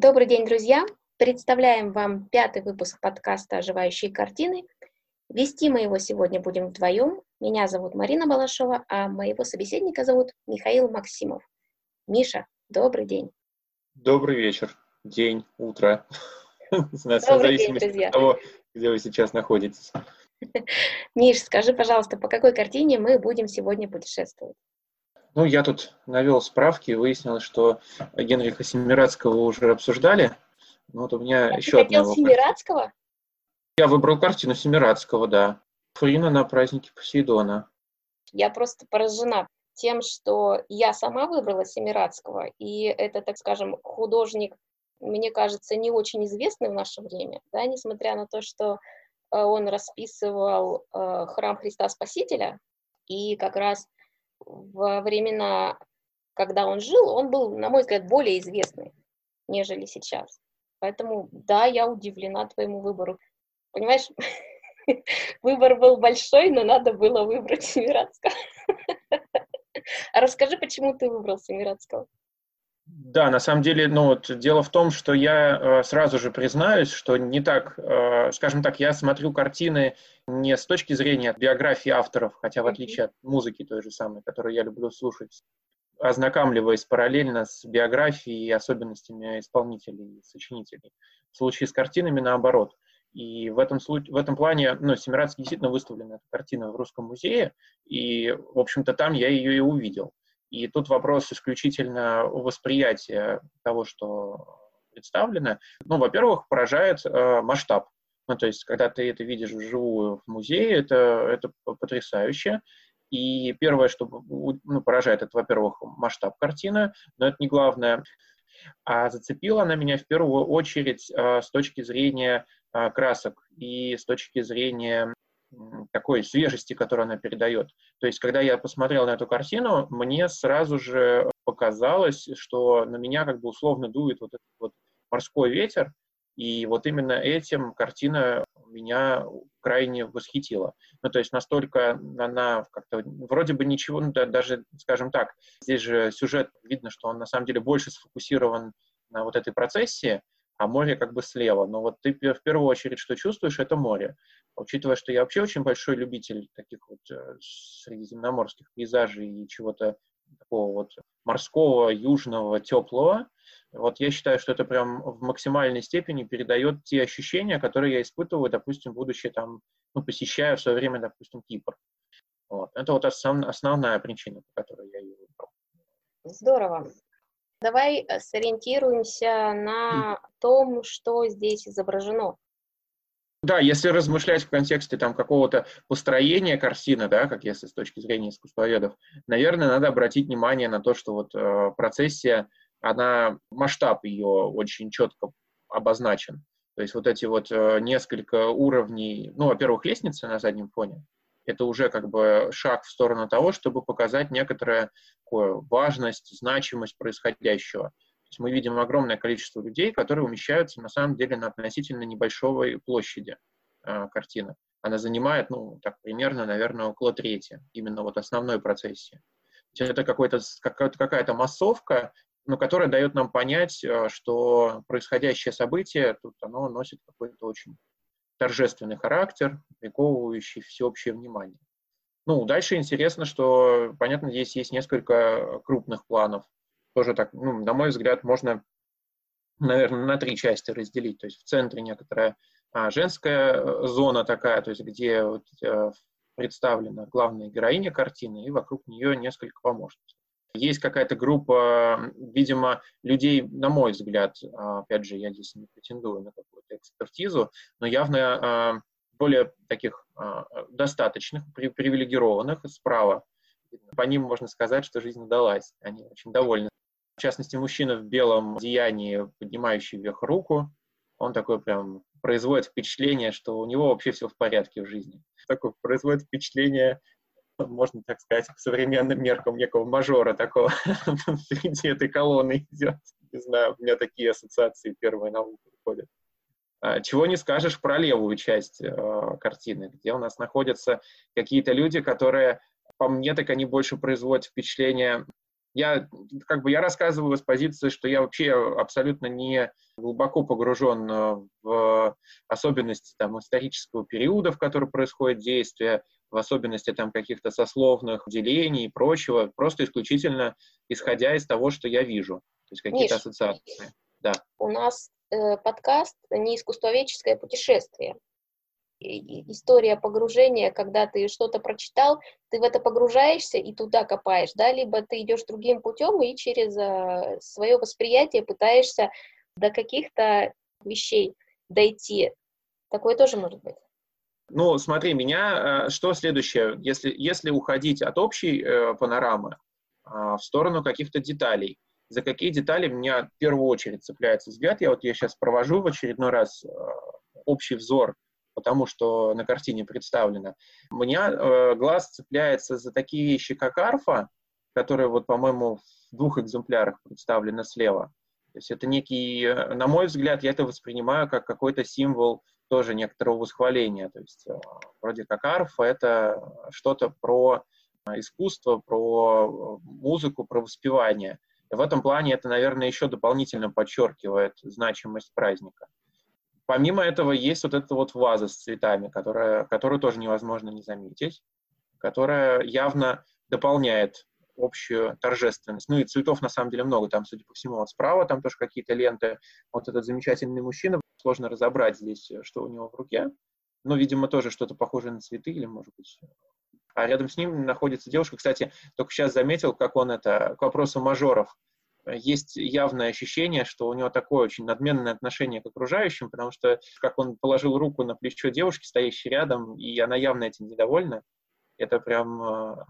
Добрый день, друзья! Представляем вам пятый выпуск подкаста «Оживающие картины». Вести мы его сегодня будем вдвоем. Меня зовут Марина Балашова, а моего собеседника зовут Михаил Максимов. Миша, добрый день. Добрый вечер, день, утро. Добрый день, друзья. от того, где вы сейчас находитесь. Миш, скажи, пожалуйста, по какой картине мы будем сегодня путешествовать? Ну, я тут навел справки и выяснил, что Генриха Семирадского уже обсуждали. Вот у меня а еще ты хотел одна... Семирадского? Я выбрал картину Семирадского, да. Фрина на празднике Посейдона. Я просто поражена тем, что я сама выбрала Семирадского, и это, так скажем, художник, мне кажется, не очень известный в наше время, да, несмотря на то, что э, он расписывал э, храм Христа Спасителя, и как раз во времена, когда он жил, он был, на мой взгляд, более известный, нежели сейчас. Поэтому, да, я удивлена твоему выбору. Понимаешь, выбор был большой, но надо было выбрать Семирадского. А расскажи, почему ты выбрал Семирадского? Да, на самом деле, ну вот дело в том, что я э, сразу же признаюсь, что не так, э, скажем так, я смотрю картины не с точки зрения биографии авторов, хотя в отличие от музыки той же самой, которую я люблю слушать, ознакомливаясь параллельно с биографией и особенностями исполнителей и сочинителей. В случае с картинами наоборот. И в этом, случае, в этом плане, ну, Семирадский действительно выставлена эта картина в Русском музее, и, в общем-то, там я ее и увидел. И тут вопрос исключительно восприятия того, что представлено. Ну, во-первых, поражает э, масштаб. Ну, то есть, когда ты это видишь вживую в музее, это, это потрясающе. И первое, что ну, поражает, это, во-первых, масштаб картины, но это не главное. А зацепила она меня в первую очередь э, с точки зрения э, красок и с точки зрения такой свежести, которую она передает. То есть, когда я посмотрел на эту картину, мне сразу же показалось, что на меня как бы условно дует вот этот вот морской ветер, и вот именно этим картина меня крайне восхитила. Ну, то есть настолько она как-то вроде бы ничего, ну, да, даже, скажем так, здесь же сюжет, видно, что он на самом деле больше сфокусирован на вот этой процессии, а море как бы слева. Но вот ты в первую очередь что чувствуешь, это море. Учитывая, что я вообще очень большой любитель таких вот э, средиземноморских пейзажей и чего-то такого вот морского, южного, теплого, вот я считаю, что это прям в максимальной степени передает те ощущения, которые я испытываю, допустим, будучи там, ну, посещая в свое время, допустим, Кипр. Вот. Это вот основ, основная причина, по которой я ее выбрал. Здорово. Давай э, сориентируемся на том, что здесь изображено. Да, если размышлять в контексте там какого-то построения картины, да, как если с точки зрения искусствоведов, наверное, надо обратить внимание на то, что вот э, процессия, она, масштаб ее очень четко обозначен. То есть вот эти вот э, несколько уровней, ну, во-первых, лестница на заднем фоне, это уже как бы шаг в сторону того, чтобы показать некоторую важность, значимость происходящего. То есть мы видим огромное количество людей, которые умещаются на самом деле на относительно небольшой площади э, картины. Она занимает, ну, так примерно, наверное, около трети именно вот основной процессии. Это какой-то, какая-то массовка, но которая дает нам понять, э, что происходящее событие, тут оно носит какой-то очень торжественный характер, приковывающий всеобщее внимание. Ну, дальше интересно, что, понятно, здесь есть несколько крупных планов. Тоже так, ну, на мой взгляд, можно, наверное, на три части разделить. То есть в центре некоторая а, женская э, зона такая, то есть где вот, а, представлена главная героиня картины, и вокруг нее несколько помощниц. Есть какая-то группа, видимо, людей, на мой взгляд, а, опять же, я здесь не претендую на какую-то экспертизу, но явно а, более таких а, достаточных, привилегированных справа. По ним можно сказать, что жизнь удалась. Они очень довольны. В частности, мужчина в белом деянии, поднимающий вверх руку, он такой прям производит впечатление, что у него вообще все в порядке в жизни. Такое производит впечатление можно так сказать, по современным меркам некого мажора такого среди этой колонны идет. Не знаю, у меня такие ассоциации первые на ум приходят. А, чего не скажешь про левую часть э, картины, где у нас находятся какие-то люди, которые, по мне, так они больше производят впечатление Я, как бы, я рассказываю с позиции, что я вообще абсолютно не глубоко погружен э, в особенности там, исторического периода, в который происходит действие, в особенности там каких-то сословных делений и прочего, просто исключительно исходя из того, что я вижу, то есть какие-то Миш, ассоциации. Да. У нас э, подкаст не искусствоведческое путешествие. история погружения, когда ты что-то прочитал, ты в это погружаешься и туда копаешь, да, либо ты идешь другим путем и через э, свое восприятие пытаешься до каких-то вещей дойти. Такое тоже может быть. Ну, смотри, меня э, что следующее, если, если уходить от общей э, панорамы э, в сторону каких-то деталей, за какие детали меня в первую очередь цепляется взгляд, я вот я сейчас провожу в очередной раз э, общий взор, потому что на картине представлено. У меня э, глаз цепляется за такие вещи, как арфа, которые вот, по-моему, в двух экземплярах представлены слева. То есть это некий, э, на мой взгляд, я это воспринимаю как какой-то символ тоже некоторого восхваления. То есть э, вроде как арфа — это что-то про э, искусство, про музыку, про воспевание. И в этом плане это, наверное, еще дополнительно подчеркивает значимость праздника. Помимо этого есть вот эта вот ваза с цветами, которая, которую тоже невозможно не заметить, которая явно дополняет общую торжественность. Ну и цветов на самом деле много, там, судя по всему, вот справа там тоже какие-то ленты. Вот этот замечательный мужчина, сложно разобрать здесь, что у него в руке. Но, видимо, тоже что-то похожее на цветы или, может быть... А рядом с ним находится девушка. Кстати, только сейчас заметил, как он это, к вопросу мажоров, есть явное ощущение, что у него такое очень надменное отношение к окружающим, потому что как он положил руку на плечо девушки, стоящей рядом, и она явно этим недовольна, это прям, а,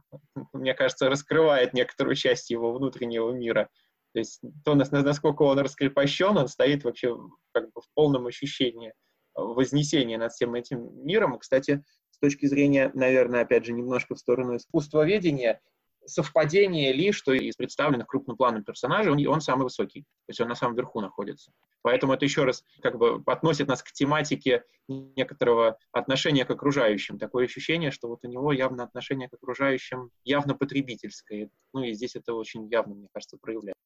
мне кажется, раскрывает некоторую часть его внутреннего мира. То есть то, насколько он раскрепощен, он стоит вообще как бы в полном ощущении вознесения над всем этим миром. Кстати, с точки зрения, наверное, опять же, немножко в сторону искусствоведения, совпадение ли, что из представленных крупным планом персонажей он, он самый высокий, то есть он на самом верху находится. Поэтому это еще раз как бы относит нас к тематике некоторого отношения к окружающим. Такое ощущение, что вот у него явно отношение к окружающим явно потребительское. Ну и здесь это очень явно, мне кажется, проявляется.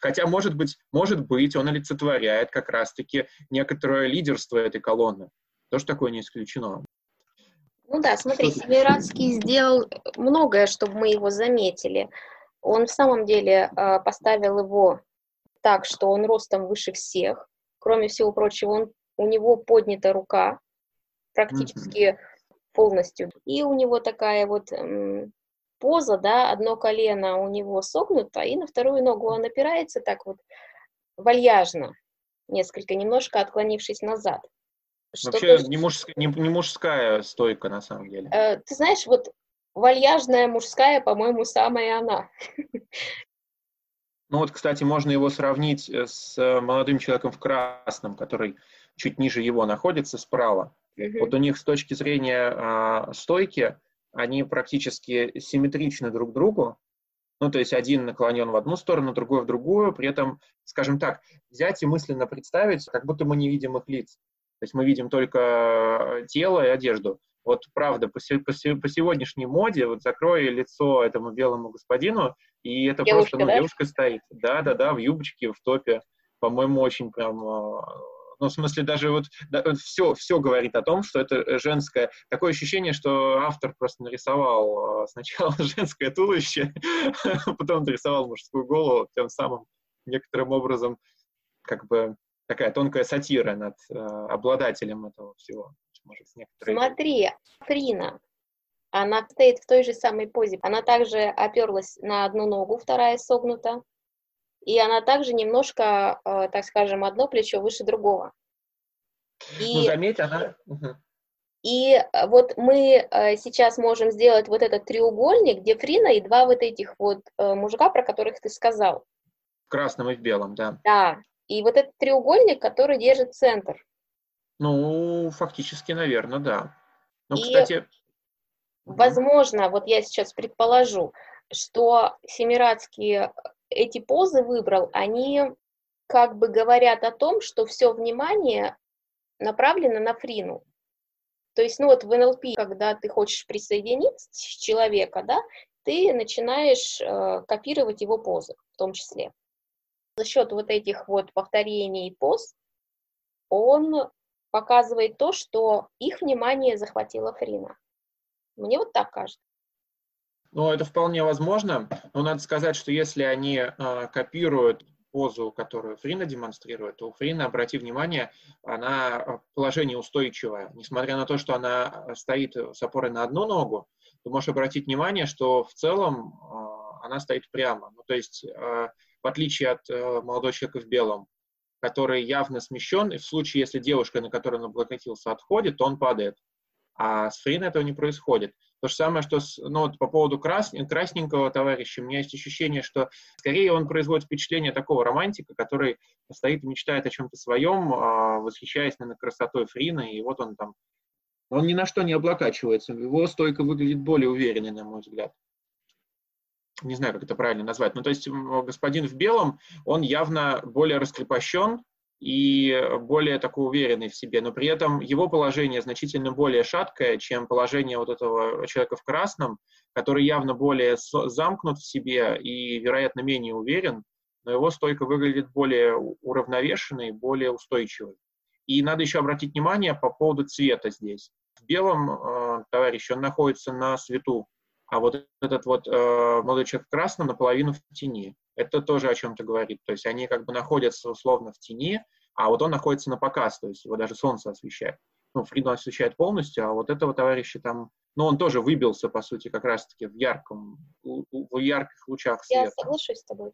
Хотя, может быть, может быть, он олицетворяет как раз-таки некоторое лидерство этой колонны. Тоже такое не исключено. Ну да, смотри, Семирадский сделал многое, чтобы мы его заметили. Он в самом деле э, поставил его так, что он ростом выше всех. Кроме всего прочего, он, у него поднята рука практически mm-hmm. полностью. И у него такая вот м, поза, да, одно колено у него согнуто, и на вторую ногу он опирается так вот вальяжно, несколько, немножко отклонившись назад. Вообще не мужская, не, не мужская стойка, на самом деле. Э, ты знаешь, вот вальяжная мужская, по-моему, самая она. Ну вот, кстати, можно его сравнить э, с молодым человеком в красном, который чуть ниже его находится справа. Угу. Вот у них с точки зрения а, стойки они практически симметричны друг другу. Ну, то есть один наклонен в одну сторону, другой в другую. При этом, скажем так, взять и мысленно представить, как будто мы не видим их лиц. То есть мы видим только тело и одежду. Вот правда, по, по, по сегодняшней моде, вот закрой лицо этому белому господину, и это девушка, просто, ну, да? девушка стоит. Да, да, да, в юбочке, в топе. По-моему, очень прям э, ну, в смысле, даже вот да, все, все говорит о том, что это женское. Такое ощущение, что автор просто нарисовал э, сначала женское туловище, потом нарисовал мужскую голову, тем самым некоторым образом как бы такая тонкая сатира над э, обладателем этого всего. Может, Смотри, Фрина, она стоит в той же самой позе. Она также оперлась на одну ногу, вторая согнута. И она также немножко, э, так скажем, одно плечо выше другого. И, ну, заметь, она... И э, вот мы э, сейчас можем сделать вот этот треугольник, где Фрина и два вот этих вот э, мужика, про которых ты сказал. В красном и в белом, да. Да, и вот этот треугольник, который держит центр. Ну, фактически, наверное, да. Ну, и, кстати... Возможно, вот я сейчас предположу, что Семирадский эти позы выбрал, они как бы говорят о том, что все внимание направлено на Фрину. То есть, ну вот в НЛП, когда ты хочешь присоединиться человека, да, ты начинаешь э, копировать его позы в том числе. За счет вот этих вот повторений поз он показывает то, что их внимание захватила Фрина. Мне вот так кажется. Ну, это вполне возможно, но надо сказать, что если они э, копируют позу, которую Фрина демонстрирует, то у Фрина, обрати внимание, она э, положение устойчивое. Несмотря на то, что она э, стоит с опорой на одну ногу, ты можешь обратить внимание, что в целом э, она стоит прямо. Ну, то есть, э, в отличие от э, молодого человека в белом, который явно смещен, и в случае, если девушка, на которую он облокотился, отходит, он падает. А с Фрин этого не происходит. То же самое, что с, ну, вот по поводу крас, красненького товарища, у меня есть ощущение, что скорее он производит впечатление такого романтика, который стоит и мечтает о чем-то своем, э, восхищаясь, наверное, красотой Фрина, и вот он там, он ни на что не облокачивается, его стойка выглядит более уверенной, на мой взгляд. Не знаю, как это правильно назвать. Ну, то есть господин в белом, он явно более раскрепощен, и более такой уверенный в себе, но при этом его положение значительно более шаткое, чем положение вот этого человека в красном, который явно более замкнут в себе и, вероятно, менее уверен, но его стойка выглядит более уравновешенной, более устойчивой. И надо еще обратить внимание по поводу цвета здесь. В белом э, товарищ, он находится на свету, а вот этот вот э, молодой человек в красном наполовину в тени это тоже о чем-то говорит. То есть они как бы находятся условно в тени, а вот он находится на показ, то есть его даже солнце освещает. Ну, Фриду освещает полностью, а вот этого товарища там, ну, он тоже выбился, по сути, как раз-таки в ярком, в ярких лучах света. Я соглашусь с тобой.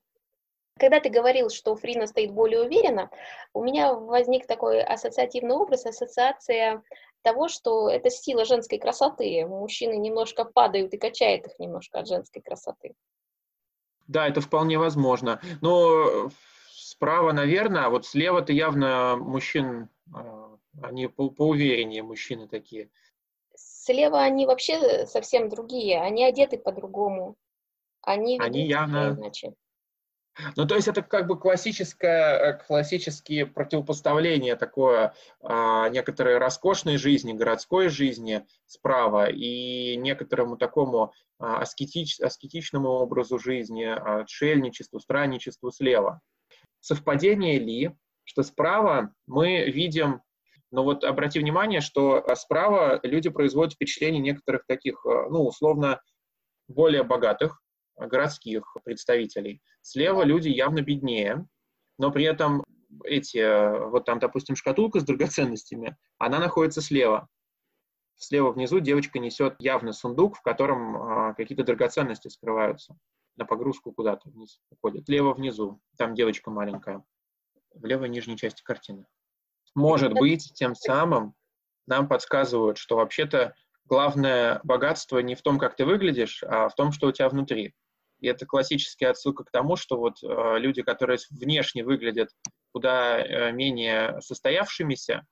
Когда ты говорил, что Фрина стоит более уверенно, у меня возник такой ассоциативный образ, ассоциация того, что это сила женской красоты. Мужчины немножко падают и качает их немножко от женской красоты. Да, это вполне возможно. Но справа, наверное, а вот слева-то явно мужчин, а, они по поувереннее мужчины такие. Слева они вообще совсем другие, они одеты по-другому. Они, они явно... Иначе. Ну, то есть это как бы классическое, э, классические противопоставления такое а, некоторой роскошной жизни, городской жизни справа и некоторому такому а, аскетич, аскетичному образу жизни, отшельничеству, странничеству слева. Совпадение ли, что справа мы видим но вот обрати внимание, что справа люди производят впечатление некоторых таких, э, ну, условно, более богатых, городских представителей. Слева люди явно беднее, но при этом эти, вот там, допустим, шкатулка с драгоценностями, она находится слева. Слева внизу девочка несет явно сундук, в котором а, какие-то драгоценности скрываются. На погрузку куда-то вниз уходит. Слева внизу, там девочка маленькая. В левой нижней части картины. Может быть, тем самым нам подсказывают, что вообще-то главное богатство не в том, как ты выглядишь, а в том, что у тебя внутри. И это классическая отсылка к тому, что вот э, люди, которые внешне выглядят куда э, менее состоявшимися,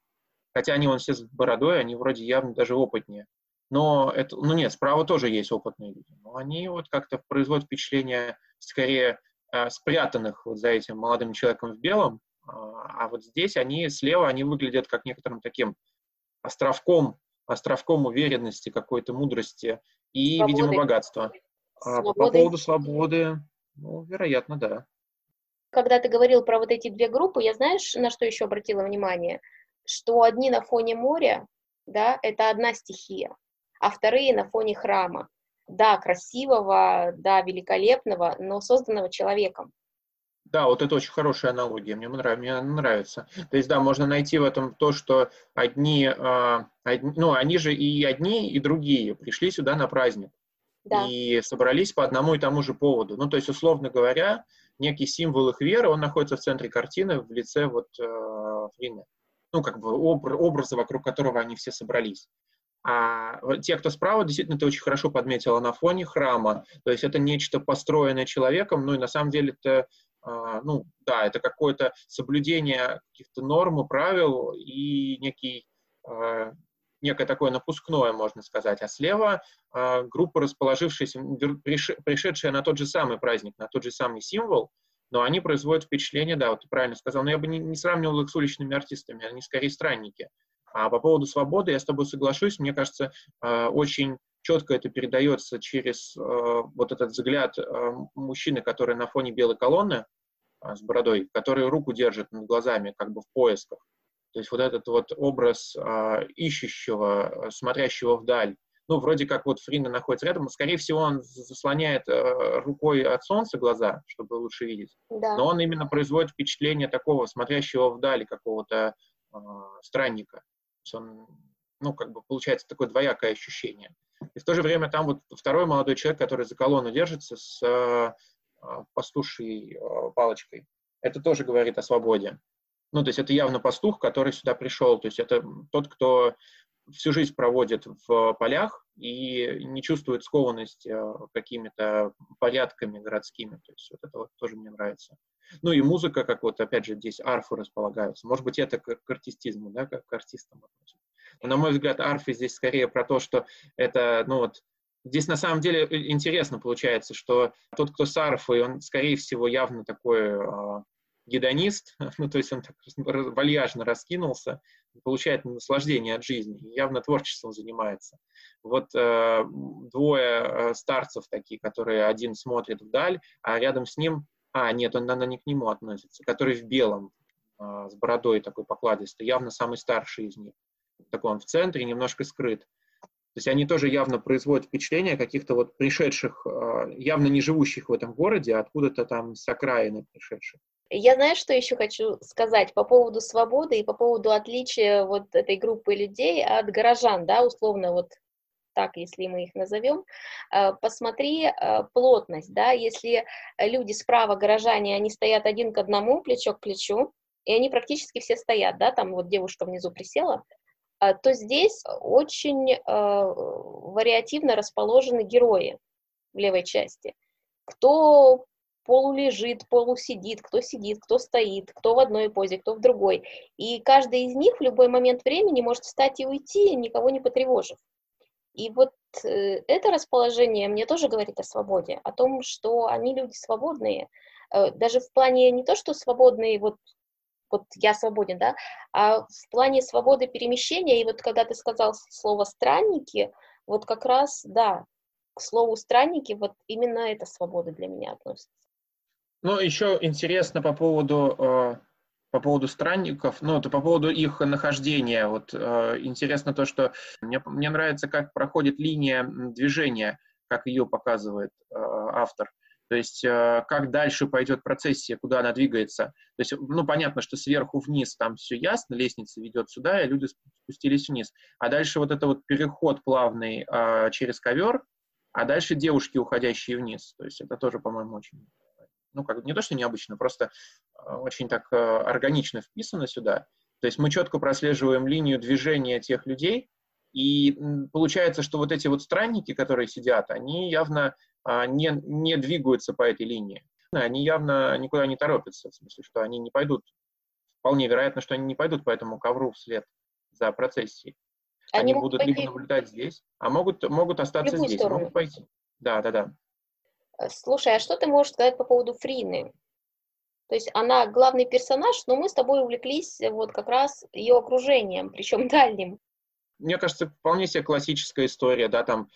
хотя они вон все с бородой, они вроде явно даже опытнее. Но это, ну нет, справа тоже есть опытные люди. Но они вот как-то производят впечатление скорее э, спрятанных вот за этим молодым человеком в белом, э, а вот здесь они слева, они выглядят как некоторым таким островком, островком уверенности, какой-то мудрости и, Свободы. видимо, богатства. А по поводу свободы, ну, вероятно, да. Когда ты говорил про вот эти две группы, я знаешь, на что еще обратила внимание? Что одни на фоне моря, да, это одна стихия, а вторые на фоне храма. Да, красивого, да, великолепного, но созданного человеком. Да, вот это очень хорошая аналогия, мне, нравится, мне нравится. То есть, да, можно найти в этом то, что одни, э, одни, ну, они же и одни, и другие пришли сюда на праздник да. и собрались по одному и тому же поводу. Ну, то есть, условно говоря, некий символ их веры, он находится в центре картины в лице вот э, Фрины. Ну, как бы обр- образа, вокруг которого они все собрались. А те, кто справа, действительно, ты очень хорошо подметила, на фоне храма. То есть это нечто построенное человеком, ну и на самом деле это, э, ну да, это какое-то соблюдение каких-то норм и правил и некий э, некое такое напускное, можно сказать, а слева э, группа, расположившаяся, пришедшая на тот же самый праздник, на тот же самый символ, но они производят впечатление, да, вот ты правильно сказал, но я бы не, не сравнивал их с уличными артистами, они скорее странники. А по поводу свободы я с тобой соглашусь, мне кажется, э, очень четко это передается через э, вот этот взгляд мужчины, который на фоне белой колонны с бородой, который руку держит над глазами, как бы в поисках. То есть вот этот вот образ э, ищущего, смотрящего вдаль, ну, вроде как вот Фрина находится рядом, скорее всего, он заслоняет э, рукой от солнца глаза, чтобы лучше видеть. Да. Но он именно производит впечатление такого смотрящего вдали какого-то э, странника. То есть он, ну, как бы получается такое двоякое ощущение. И в то же время там вот второй молодой человек, который за колонну держится с э, пастушей э, палочкой. Это тоже говорит о свободе. Ну, то есть это явно пастух, который сюда пришел. То есть это тот, кто всю жизнь проводит в полях и не чувствует скованность э, какими-то порядками городскими. То есть вот это вот тоже мне нравится. Ну и музыка, как вот опять же здесь арфы располагаются. Может быть, это к, к артистизму, да, как к артистам. Но, на мой взгляд, арфы здесь скорее про то, что это, ну вот, Здесь на самом деле э, интересно получается, что тот, кто с арфой, он, скорее всего, явно такой э, гедонист, ну, то есть он так вальяжно раскинулся, получает наслаждение от жизни, явно творчеством занимается. Вот э, двое э, старцев такие, которые один смотрит вдаль, а рядом с ним, а, нет, он, наверное, не к нему относится, который в белом, э, с бородой такой покладистый, явно самый старший из них. Такой он в центре, немножко скрыт. То есть они тоже явно производят впечатление каких-то вот пришедших, э, явно не живущих в этом городе, а откуда-то там с окраины пришедших. Я знаю, что еще хочу сказать по поводу свободы и по поводу отличия вот этой группы людей от горожан, да, условно вот так, если мы их назовем, э, посмотри э, плотность, да, если люди справа, горожане, они стоят один к одному, плечо к плечу, и они практически все стоят, да, там вот девушка внизу присела, э, то здесь очень вариативно расположены герои в левой части. Кто полулежит, полусидит, кто сидит, кто стоит, кто в одной позе, кто в другой. И каждый из них в любой момент времени может встать и уйти, никого не потревожив. И вот э, это расположение мне тоже говорит о свободе, о том, что они люди свободные, э, даже в плане не то, что свободные, вот, вот я свободен, да, а в плане свободы перемещения, и вот когда ты сказал слово «странники», вот как раз, да, к слову «странники», вот именно эта свобода для меня относится. Ну, еще интересно по поводу, э, по поводу странников, ну, это по поводу их нахождения. Вот э, интересно то, что мне, мне нравится, как проходит линия движения, как ее показывает э, автор. То есть как дальше пойдет процессия, куда она двигается. То есть, ну, понятно, что сверху вниз там все ясно, лестница ведет сюда, и люди спустились вниз. А дальше вот это вот переход плавный через ковер, а дальше девушки, уходящие вниз. То есть это тоже, по-моему, очень ну, как не то, что необычно, просто э, очень так э, органично вписано сюда. То есть мы четко прослеживаем линию движения тех людей, и получается, что вот эти вот странники, которые сидят, они явно а, не, не двигаются по этой линии. Они явно никуда не торопятся, в смысле, что они не пойдут. Вполне вероятно, что они не пойдут по этому ковру вслед за процессией. Они, они будут либо наблюдать здесь, а могут, могут остаться здесь, сторону. могут пойти. Да, да, да. Э, слушай, а что ты можешь сказать по поводу Фрины? То есть она главный персонаж, но мы с тобой увлеклись вот как раз ее окружением, причем дальним. Мне кажется, вполне себе классическая история, да, там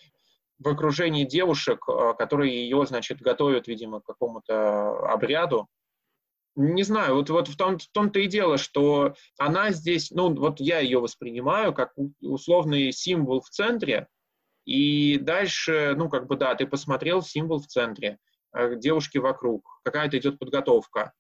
в окружении девушек, э, которые ее, значит, готовят, видимо, к какому-то обряду. Не знаю, вот, вот в, том, в том-то и дело, что она здесь, ну, вот я ее воспринимаю как условный символ в центре, и дальше, ну, как бы, да, ты посмотрел символ в центре, э, девушки вокруг, какая-то идет подготовка.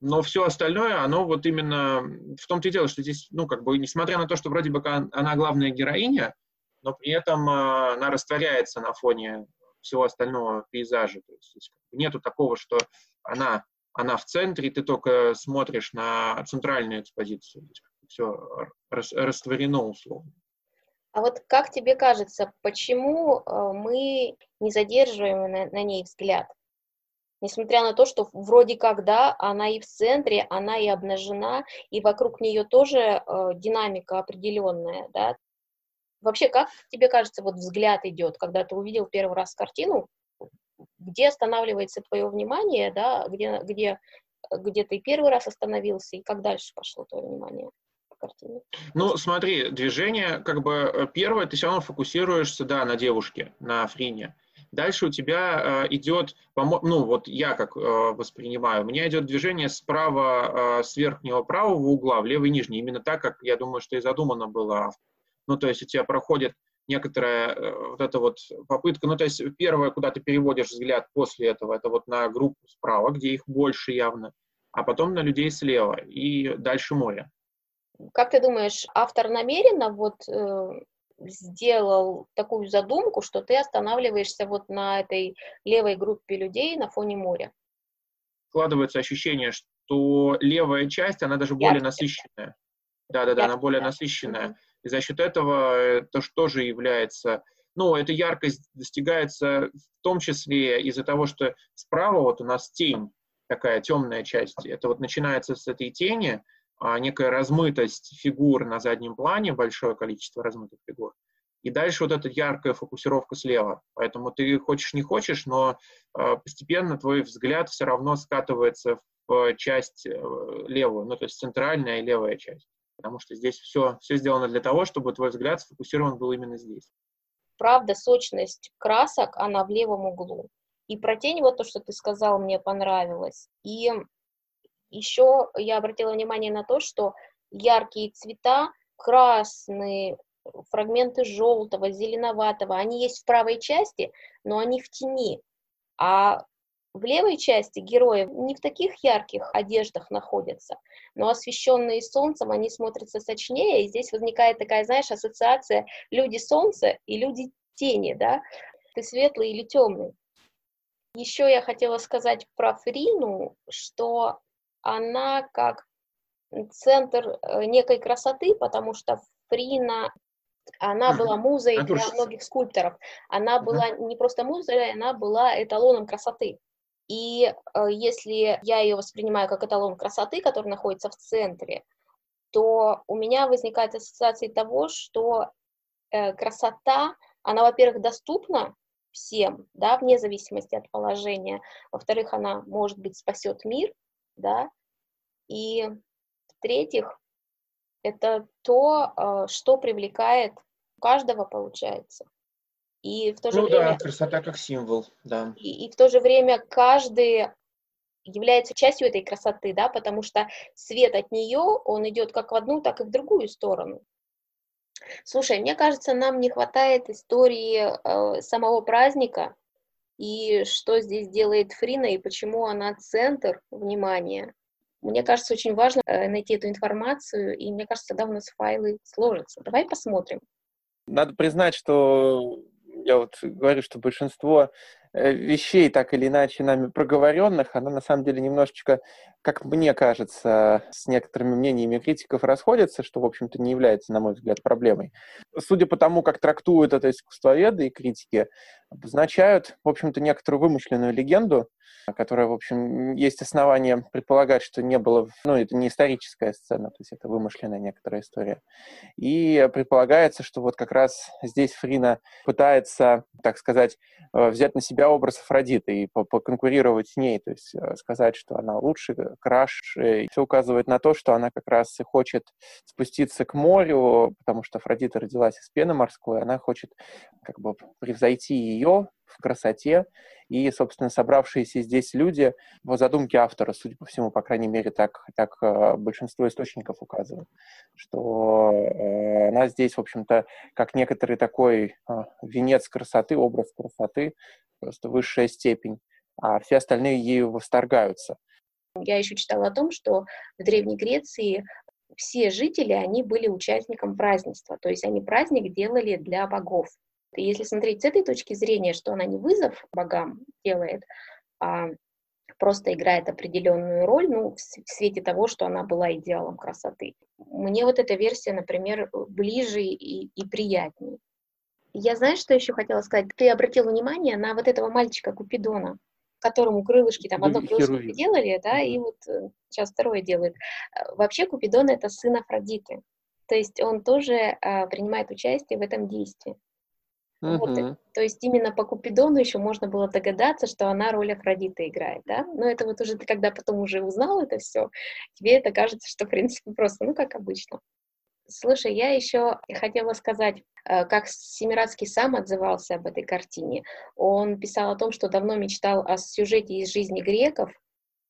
Но все остальное, оно вот именно в том-то и дело, что здесь, ну, как бы, несмотря на то, что вроде бы она главная героиня, но при этом э, она растворяется на фоне всего остального пейзажа. То есть нету такого, что она, она в центре, и ты только смотришь на центральную экспозицию. Все растворено условно. А вот как тебе кажется, почему э, мы не задерживаем на, на ней взгляд? Несмотря на то, что вроде как, да, она и в центре, она и обнажена, и вокруг нее тоже э, динамика определенная, да. Вообще, как тебе кажется, вот взгляд идет, когда ты увидел первый раз картину, где останавливается твое внимание, да, где, где, где ты первый раз остановился, и как дальше пошло твое внимание? Картине. Ну, смотри, движение, как бы, э, первое, ты все равно фокусируешься, да, на девушке, на Фрине. Дальше у тебя э, идет, ну вот я как э, воспринимаю, у меня идет движение справа, э, с верхнего правого угла в левый нижний, именно так, как я думаю, что и задумано было. Ну то есть у тебя проходит некоторая э, вот эта вот попытка, ну то есть первое, куда ты переводишь взгляд после этого, это вот на группу справа, где их больше явно, а потом на людей слева и дальше море. Как ты думаешь, автор намеренно вот э, сделал такую задумку, что ты останавливаешься вот на этой левой группе людей на фоне моря? Складывается ощущение, что левая часть, она даже более насыщенная. Да-да-да, она более насыщенная. И за счет этого это тоже является... Ну, эта яркость достигается в том числе из-за того, что справа вот у нас тень, такая темная часть. Это вот начинается с этой тени, некая размытость фигур на заднем плане, большое количество размытых фигур. И дальше вот эта яркая фокусировка слева. Поэтому ты хочешь не хочешь, но а, постепенно твой взгляд все равно скатывается в часть э, левую, ну то есть центральная и левая часть. Потому что здесь все, все сделано для того, чтобы твой взгляд сфокусирован был именно здесь. Правда, сочность красок, она в левом углу. И про тень, вот то, что ты сказал, мне понравилось. И еще я обратила внимание на то, что яркие цвета, красные, фрагменты желтого, зеленоватого, они есть в правой части, но они в тени. А в левой части герои не в таких ярких одеждах находятся, но освещенные солнцем они смотрятся сочнее, и здесь возникает такая, знаешь, ассоциация люди солнца и люди тени, да, ты светлый или темный. Еще я хотела сказать про Фрину, что она как центр э, некой красоты, потому что Фрина, она была музой для многих скульпторов. Она была не просто музой, она была эталоном красоты. И э, если я ее воспринимаю как эталон красоты, который находится в центре, то у меня возникает ассоциация того, что э, красота, она, во-первых, доступна всем, да, вне зависимости от положения. Во-вторых, она, может быть, спасет мир, да, и в-третьих, это то, а, что привлекает каждого, получается. И в то же ну время... да, красота как символ, да. И, и в то же время каждый является частью этой красоты, да, потому что свет от нее, он идет как в одну, так и в другую сторону. Слушай, мне кажется, нам не хватает истории э, самого праздника, и что здесь делает Фрина, и почему она центр внимания. Мне кажется, очень важно э, найти эту информацию, и мне кажется, тогда у нас файлы сложатся. Давай посмотрим. Надо признать, что я вот говорю, что большинство вещей, так или иначе нами проговоренных, она на самом деле немножечко, как мне кажется, с некоторыми мнениями критиков расходится, что, в общем-то, не является, на мой взгляд, проблемой. Судя по тому, как трактуют это искусствоведы и критики, обозначают, в общем-то, некоторую вымышленную легенду, которая, в общем, есть основания предполагать, что не было, ну, это не историческая сцена, то есть это вымышленная некоторая история. И предполагается, что вот как раз здесь Фрина пытается, так сказать, э, взять на себя себя образ Афродиты и поконкурировать с ней, то есть э, сказать, что она лучше, краше. И все указывает на то, что она как раз и хочет спуститься к морю, потому что Афродита родилась из пены морской, она хочет как бы превзойти ее в красоте. И, собственно, собравшиеся здесь люди по задумке автора, судя по всему, по крайней мере, так, так э, большинство источников указывают, что э, она здесь, в общем-то, как некоторый такой венец красоты, образ красоты, просто высшая степень, а все остальные ею восторгаются. Я еще читала о том, что в Древней Греции все жители, они были участником празднества, то есть они праздник делали для богов. И если смотреть с этой точки зрения, что она не вызов богам делает, а просто играет определенную роль, ну, в свете того, что она была идеалом красоты. Мне вот эта версия, например, ближе и, и приятнее. Я знаю, что еще хотела сказать. Ты обратил внимание на вот этого мальчика Купидона, которому крылышки, там одно крылышко делали, да, и вот э, сейчас второе делают. Э, вообще Купидон — это сын Афродиты. То есть он тоже а, принимает участие в этом действии. Uh-huh. Вот, то есть именно по Купидону еще можно было догадаться, что она роль Афродиты играет, да? Но это вот уже ты когда потом уже узнал это все, тебе это кажется, что в принципе просто, ну как обычно. Слушай, я еще хотела сказать, э, как Семирадский сам отзывался об этой картине. Он писал о том, что давно мечтал о сюжете из жизни греков,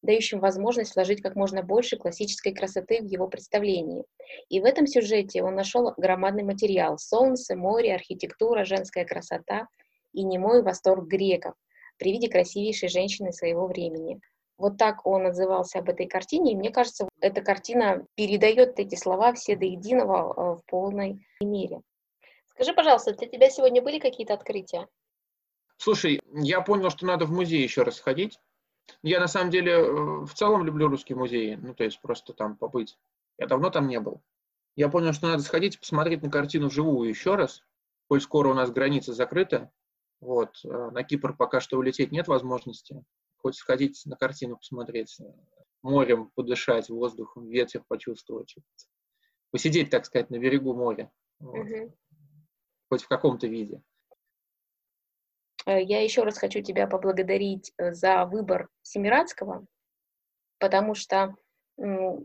дающим возможность вложить как можно больше классической красоты в его представлении. И в этом сюжете он нашел громадный материал – солнце, море, архитектура, женская красота и немой восторг греков при виде красивейшей женщины своего времени. Вот так он отзывался об этой картине, и мне кажется, эта картина передает эти слова все до единого э, в полной мере. Скажи, пожалуйста, для тебя сегодня были какие-то открытия? Слушай, я понял, что надо в музей еще раз сходить. Я на самом деле э, в целом люблю русские музеи, ну то есть просто там побыть. Я давно там не был. Я понял, что надо сходить посмотреть на картину вживую еще раз, коль скоро у нас граница закрыта. Вот, э, на Кипр пока что улететь нет возможности хоть сходить на картину посмотреть, э, морем подышать, воздухом, ветер почувствовать. Посидеть, так сказать, на берегу моря. Вот. Угу. Хоть в каком-то виде. Э, я еще раз хочу тебя поблагодарить э, за выбор Семирадского, потому что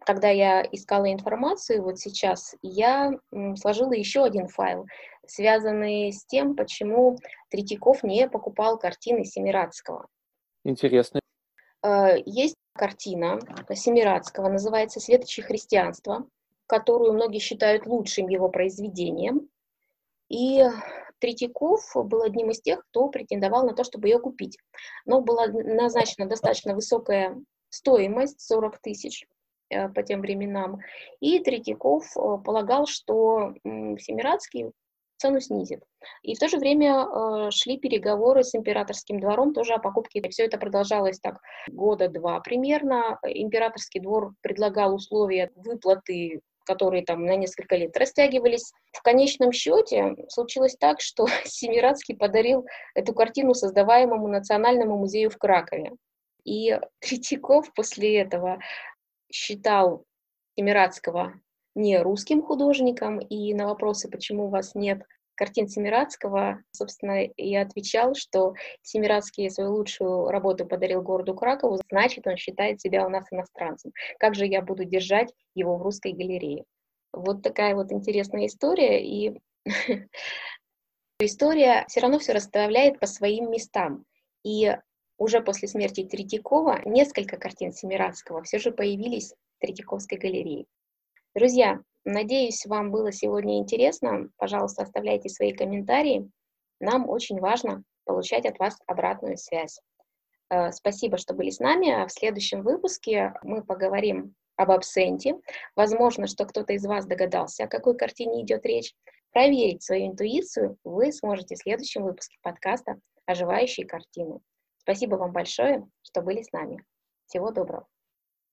когда я искала информацию вот сейчас, я сложила еще один файл, связанный с тем, почему Третьяков не покупал картины Семирадского. Интересно. Э, есть картина Семирадского, называется «Светочи христианства», которую многие считают лучшим его произведением. И Третьяков был одним из тех, кто претендовал на то, чтобы ее купить. Но была назначена достаточно высокая стоимость, 40 тысяч э, по тем временам. И Третьяков э, полагал, что Семирадский цену снизит. И в то же время э, шли переговоры с императорским двором тоже о покупке. Все это продолжалось так года два примерно. Императорский двор предлагал условия выплаты которые там на несколько лет растягивались. В конечном счете случилось так, что Семирадский подарил эту картину создаваемому Национальному музею в Кракове. И Третьяков после этого считал Семирадского не русским художником, и на вопросы, почему у вас нет картин Семирадского, собственно, я отвечал, что Семирадский свою лучшую работу подарил городу Кракову, значит, он считает себя у нас иностранцем. Как же я буду держать его в русской галерее? Вот такая вот интересная история, и история все равно все расставляет по своим местам. И уже после смерти Третьякова несколько картин Семирадского все же появились в Третьяковской галерее. Друзья, надеюсь, вам было сегодня интересно. Пожалуйста, оставляйте свои комментарии. Нам очень важно получать от вас обратную связь. Э, спасибо, что были с нами. А в следующем выпуске мы поговорим об абсенте. Возможно, что кто-то из вас догадался, о какой картине идет речь. Проверить свою интуицию вы сможете в следующем выпуске подкаста «Оживающие картины». Спасибо вам большое, что были с нами. Всего доброго.